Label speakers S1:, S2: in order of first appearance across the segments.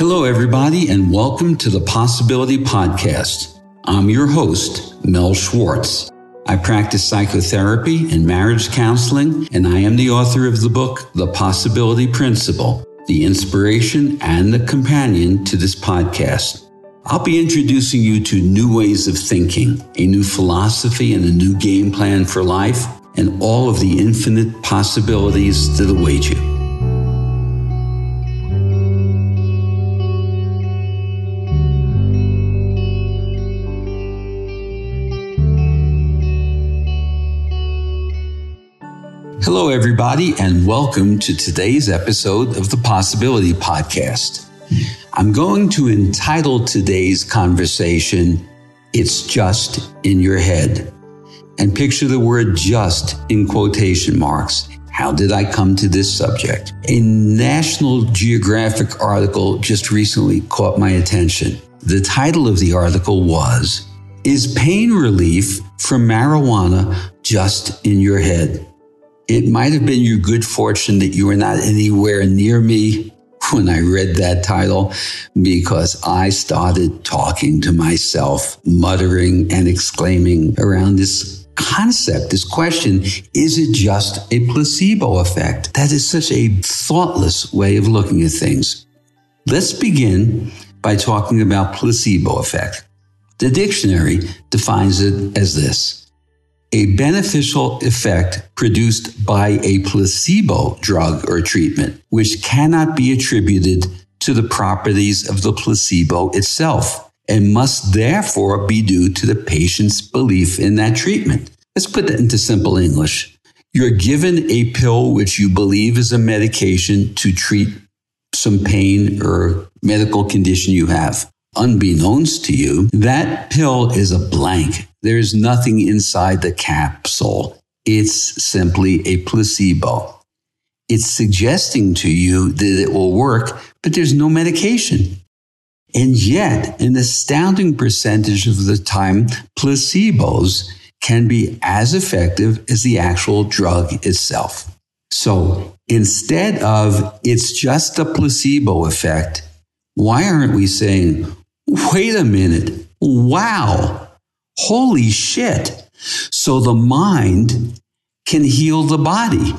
S1: Hello, everybody, and welcome to the Possibility Podcast. I'm your host, Mel Schwartz. I practice psychotherapy and marriage counseling, and I am the author of the book, The Possibility Principle, the inspiration and the companion to this podcast. I'll be introducing you to new ways of thinking, a new philosophy, and a new game plan for life, and all of the infinite possibilities that await you. Hello, everybody, and welcome to today's episode of the Possibility Podcast. I'm going to entitle today's conversation, It's Just in Your Head, and picture the word just in quotation marks. How did I come to this subject? A National Geographic article just recently caught my attention. The title of the article was, Is Pain Relief from Marijuana Just in Your Head? It might have been your good fortune that you were not anywhere near me when I read that title because I started talking to myself, muttering and exclaiming around this concept, this question is it just a placebo effect? That is such a thoughtless way of looking at things. Let's begin by talking about placebo effect. The dictionary defines it as this a beneficial effect produced by a placebo drug or treatment, which cannot be attributed to the properties of the placebo itself and must therefore be due to the patient's belief in that treatment. Let's put that into simple English. You're given a pill which you believe is a medication to treat some pain or medical condition you have. Unbeknownst to you, that pill is a blank. There's nothing inside the capsule. It's simply a placebo. It's suggesting to you that it will work, but there's no medication. And yet, an astounding percentage of the time, placebos can be as effective as the actual drug itself. So instead of it's just a placebo effect, why aren't we saying, wait a minute, wow, holy shit. So the mind can heal the body.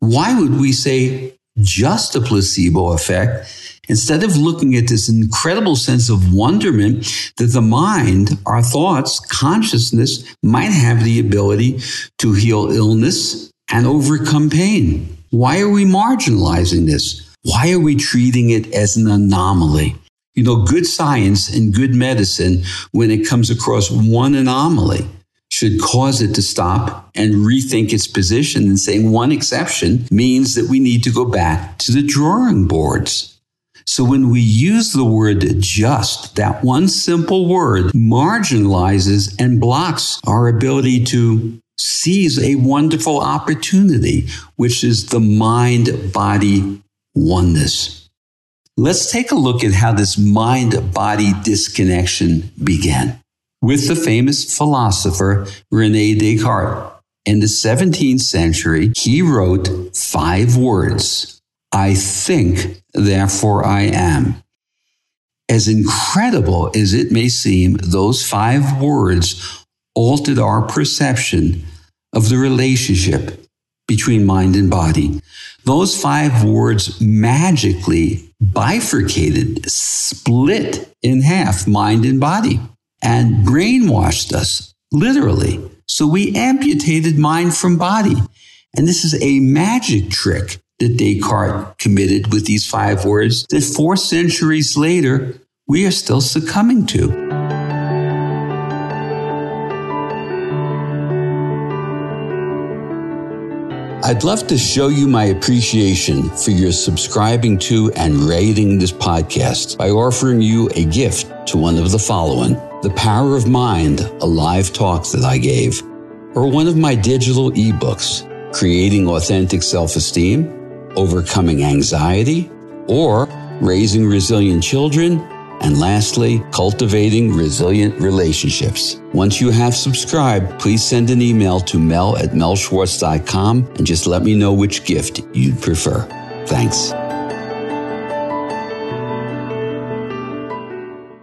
S1: Why would we say just a placebo effect instead of looking at this incredible sense of wonderment that the mind, our thoughts, consciousness might have the ability to heal illness and overcome pain? Why are we marginalizing this? Why are we treating it as an anomaly? You know, good science and good medicine, when it comes across one anomaly, should cause it to stop and rethink its position and saying one exception means that we need to go back to the drawing boards. So when we use the word just, that one simple word marginalizes and blocks our ability to seize a wonderful opportunity, which is the mind body oneness. Let's take a look at how this mind body disconnection began with the famous philosopher Rene Descartes. In the 17th century, he wrote five words I think, therefore I am. As incredible as it may seem, those five words altered our perception of the relationship between mind and body. Those five words magically bifurcated, split in half mind and body, and brainwashed us, literally. So we amputated mind from body. And this is a magic trick that Descartes committed with these five words that four centuries later, we are still succumbing to. I'd love to show you my appreciation for your subscribing to and rating this podcast by offering you a gift to one of the following The Power of Mind, a live talk that I gave, or one of my digital ebooks, Creating Authentic Self Esteem, Overcoming Anxiety, or Raising Resilient Children and lastly, cultivating resilient relationships. Once you have subscribed, please send an email to mel at melschwartz.com and just let me know which gift you'd prefer. Thanks.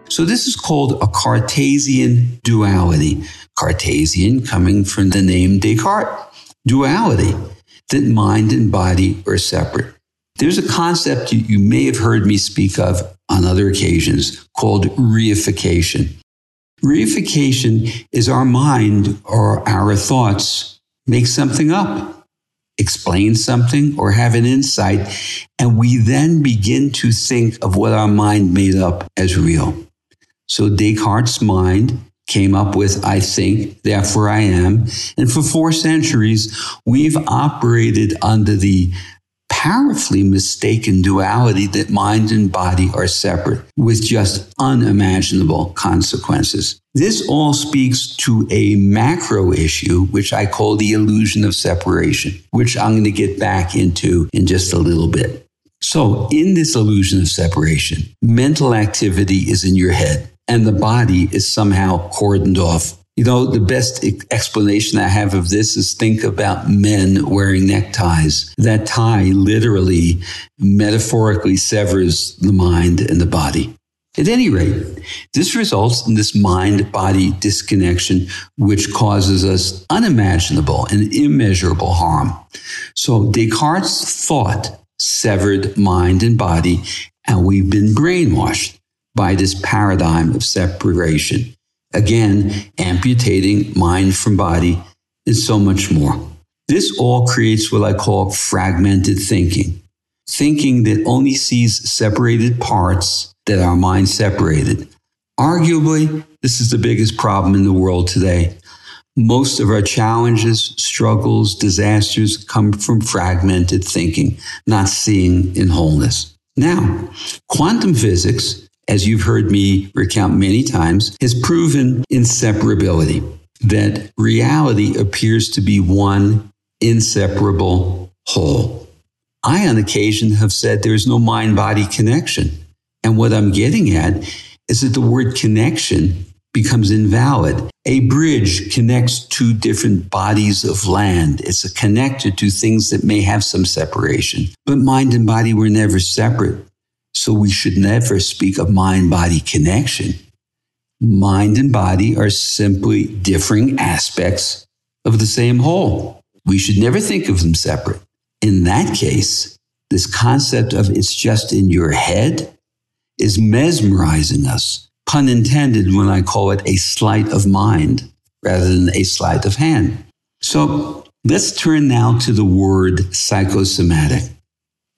S1: So this is called a Cartesian duality. Cartesian coming from the name Descartes. Duality, that mind and body are separate. There's a concept you, you may have heard me speak of on other occasions called reification. Reification is our mind or our thoughts make something up, explain something, or have an insight, and we then begin to think of what our mind made up as real. So Descartes' mind came up with, I think, therefore I am. And for four centuries, we've operated under the powerfully mistaken duality that mind and body are separate with just unimaginable consequences. This all speaks to a macro issue, which I call the illusion of separation, which I'm going to get back into in just a little bit. So, in this illusion of separation, mental activity is in your head and the body is somehow cordoned off you know, the best explanation I have of this is think about men wearing neckties. That tie literally, metaphorically severs the mind and the body. At any rate, this results in this mind body disconnection, which causes us unimaginable and immeasurable harm. So Descartes' thought severed mind and body, and we've been brainwashed by this paradigm of separation. Again, amputating mind from body and so much more. This all creates what I call fragmented thinking. Thinking that only sees separated parts that our mind separated. Arguably, this is the biggest problem in the world today. Most of our challenges, struggles, disasters come from fragmented thinking, not seeing in wholeness. Now, quantum physics as you've heard me recount many times, has proven inseparability, that reality appears to be one inseparable whole. I, on occasion, have said there's no mind body connection. And what I'm getting at is that the word connection becomes invalid. A bridge connects two different bodies of land. It's a connector to things that may have some separation. But mind and body were never separate. So we should never speak of mind body connection. Mind and body are simply differing aspects of the same whole. We should never think of them separate. In that case, this concept of it's just in your head is mesmerizing us. Pun intended when I call it a sleight of mind rather than a sleight of hand. So let's turn now to the word psychosomatic.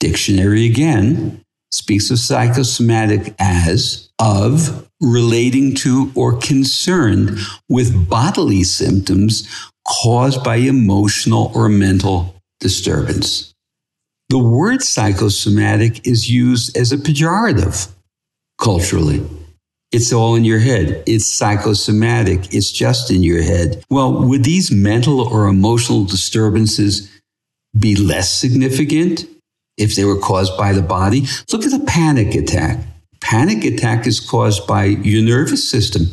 S1: Dictionary again speaks of psychosomatic as of relating to or concerned with bodily symptoms caused by emotional or mental disturbance. The word psychosomatic is used as a pejorative culturally. It's all in your head. It's psychosomatic. It's just in your head. Well, would these mental or emotional disturbances be less significant if they were caused by the body. Look at the panic attack. Panic attack is caused by your nervous system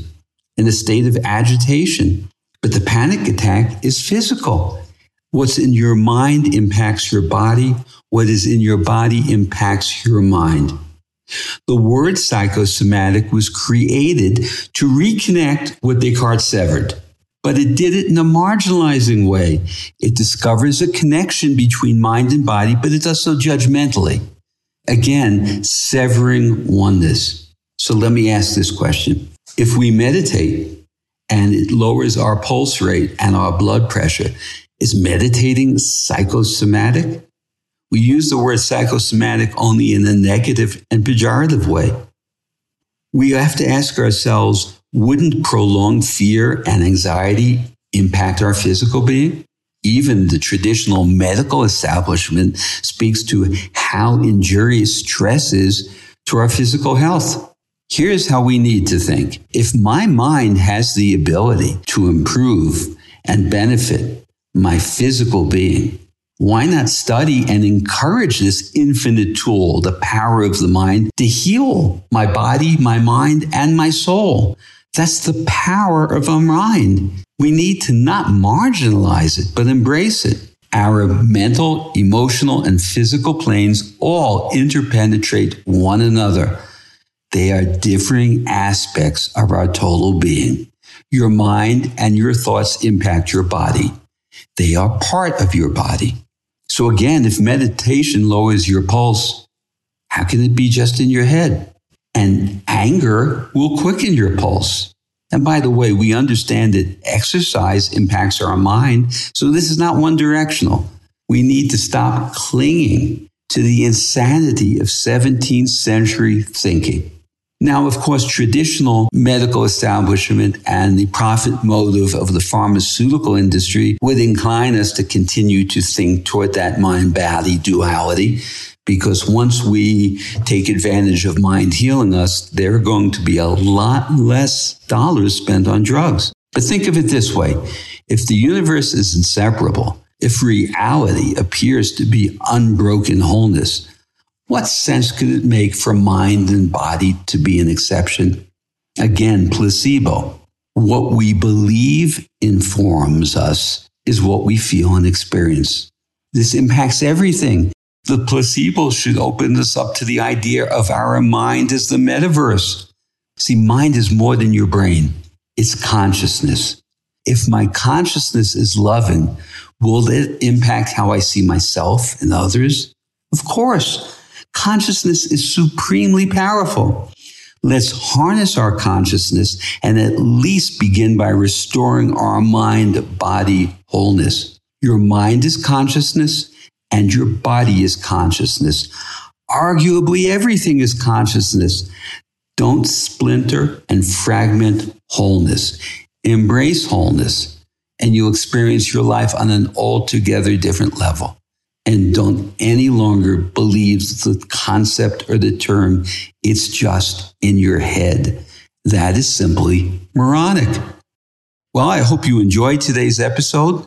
S1: in a state of agitation. But the panic attack is physical. What's in your mind impacts your body. What is in your body impacts your mind. The word psychosomatic was created to reconnect what Descartes severed but it did it in a marginalizing way. It discovers a connection between mind and body, but it does so judgmentally. Again, severing oneness. So let me ask this question. If we meditate and it lowers our pulse rate and our blood pressure, is meditating psychosomatic? We use the word psychosomatic only in a negative and pejorative way. We have to ask ourselves wouldn't prolonged fear and anxiety impact our physical being? Even the traditional medical establishment speaks to how injurious stress is to our physical health. Here's how we need to think. If my mind has the ability to improve and benefit my physical being, why not study and encourage this infinite tool, the power of the mind, to heal my body, my mind, and my soul? That's the power of our mind. We need to not marginalize it, but embrace it. Our mental, emotional, and physical planes all interpenetrate one another. They are differing aspects of our total being. Your mind and your thoughts impact your body. They are part of your body. So again, if meditation lowers your pulse, how can it be just in your head? And anger will quicken your pulse. And by the way, we understand that exercise impacts our mind. So this is not one directional. We need to stop clinging to the insanity of 17th century thinking. Now, of course, traditional medical establishment and the profit motive of the pharmaceutical industry would incline us to continue to think toward that mind body duality. Because once we take advantage of mind healing us, there are going to be a lot less dollars spent on drugs. But think of it this way. If the universe is inseparable, if reality appears to be unbroken wholeness, what sense could it make for mind and body to be an exception? Again, placebo. What we believe informs us is what we feel and experience. This impacts everything. The placebo should open us up to the idea of our mind as the metaverse. See, mind is more than your brain. It's consciousness. If my consciousness is loving, will it impact how I see myself and others? Of course. Consciousness is supremely powerful. Let's harness our consciousness and at least begin by restoring our mind body wholeness. Your mind is consciousness and your body is consciousness. Arguably, everything is consciousness. Don't splinter and fragment wholeness. Embrace wholeness, and you'll experience your life on an altogether different level and don't any longer believe the concept or the term. It's just in your head. That is simply moronic. Well, I hope you enjoyed today's episode.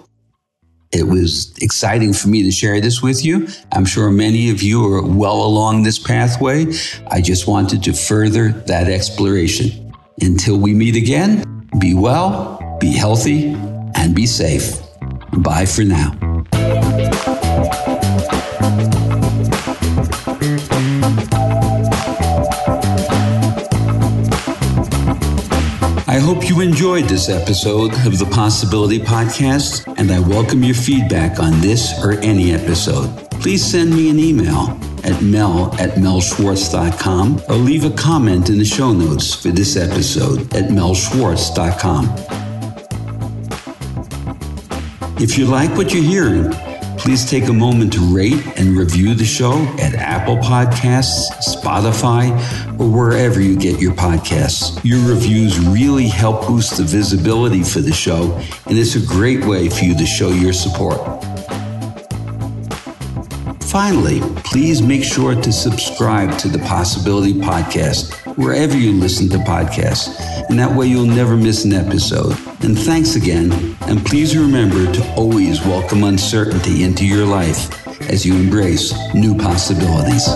S1: It was exciting for me to share this with you. I'm sure many of you are well along this pathway. I just wanted to further that exploration. Until we meet again, be well, be healthy, and be safe. Bye for now. Hope you enjoyed this episode of the Possibility Podcast, and I welcome your feedback on this or any episode. Please send me an email at mel at melschwartz.com or leave a comment in the show notes for this episode at melschwartz.com. If you like what you're hearing, Please take a moment to rate and review the show at Apple Podcasts, Spotify, or wherever you get your podcasts. Your reviews really help boost the visibility for the show, and it's a great way for you to show your support. Finally, please make sure to subscribe to the Possibility Podcast wherever you listen to podcasts, and that way you'll never miss an episode. And thanks again. And please remember to always welcome uncertainty into your life as you embrace new possibilities.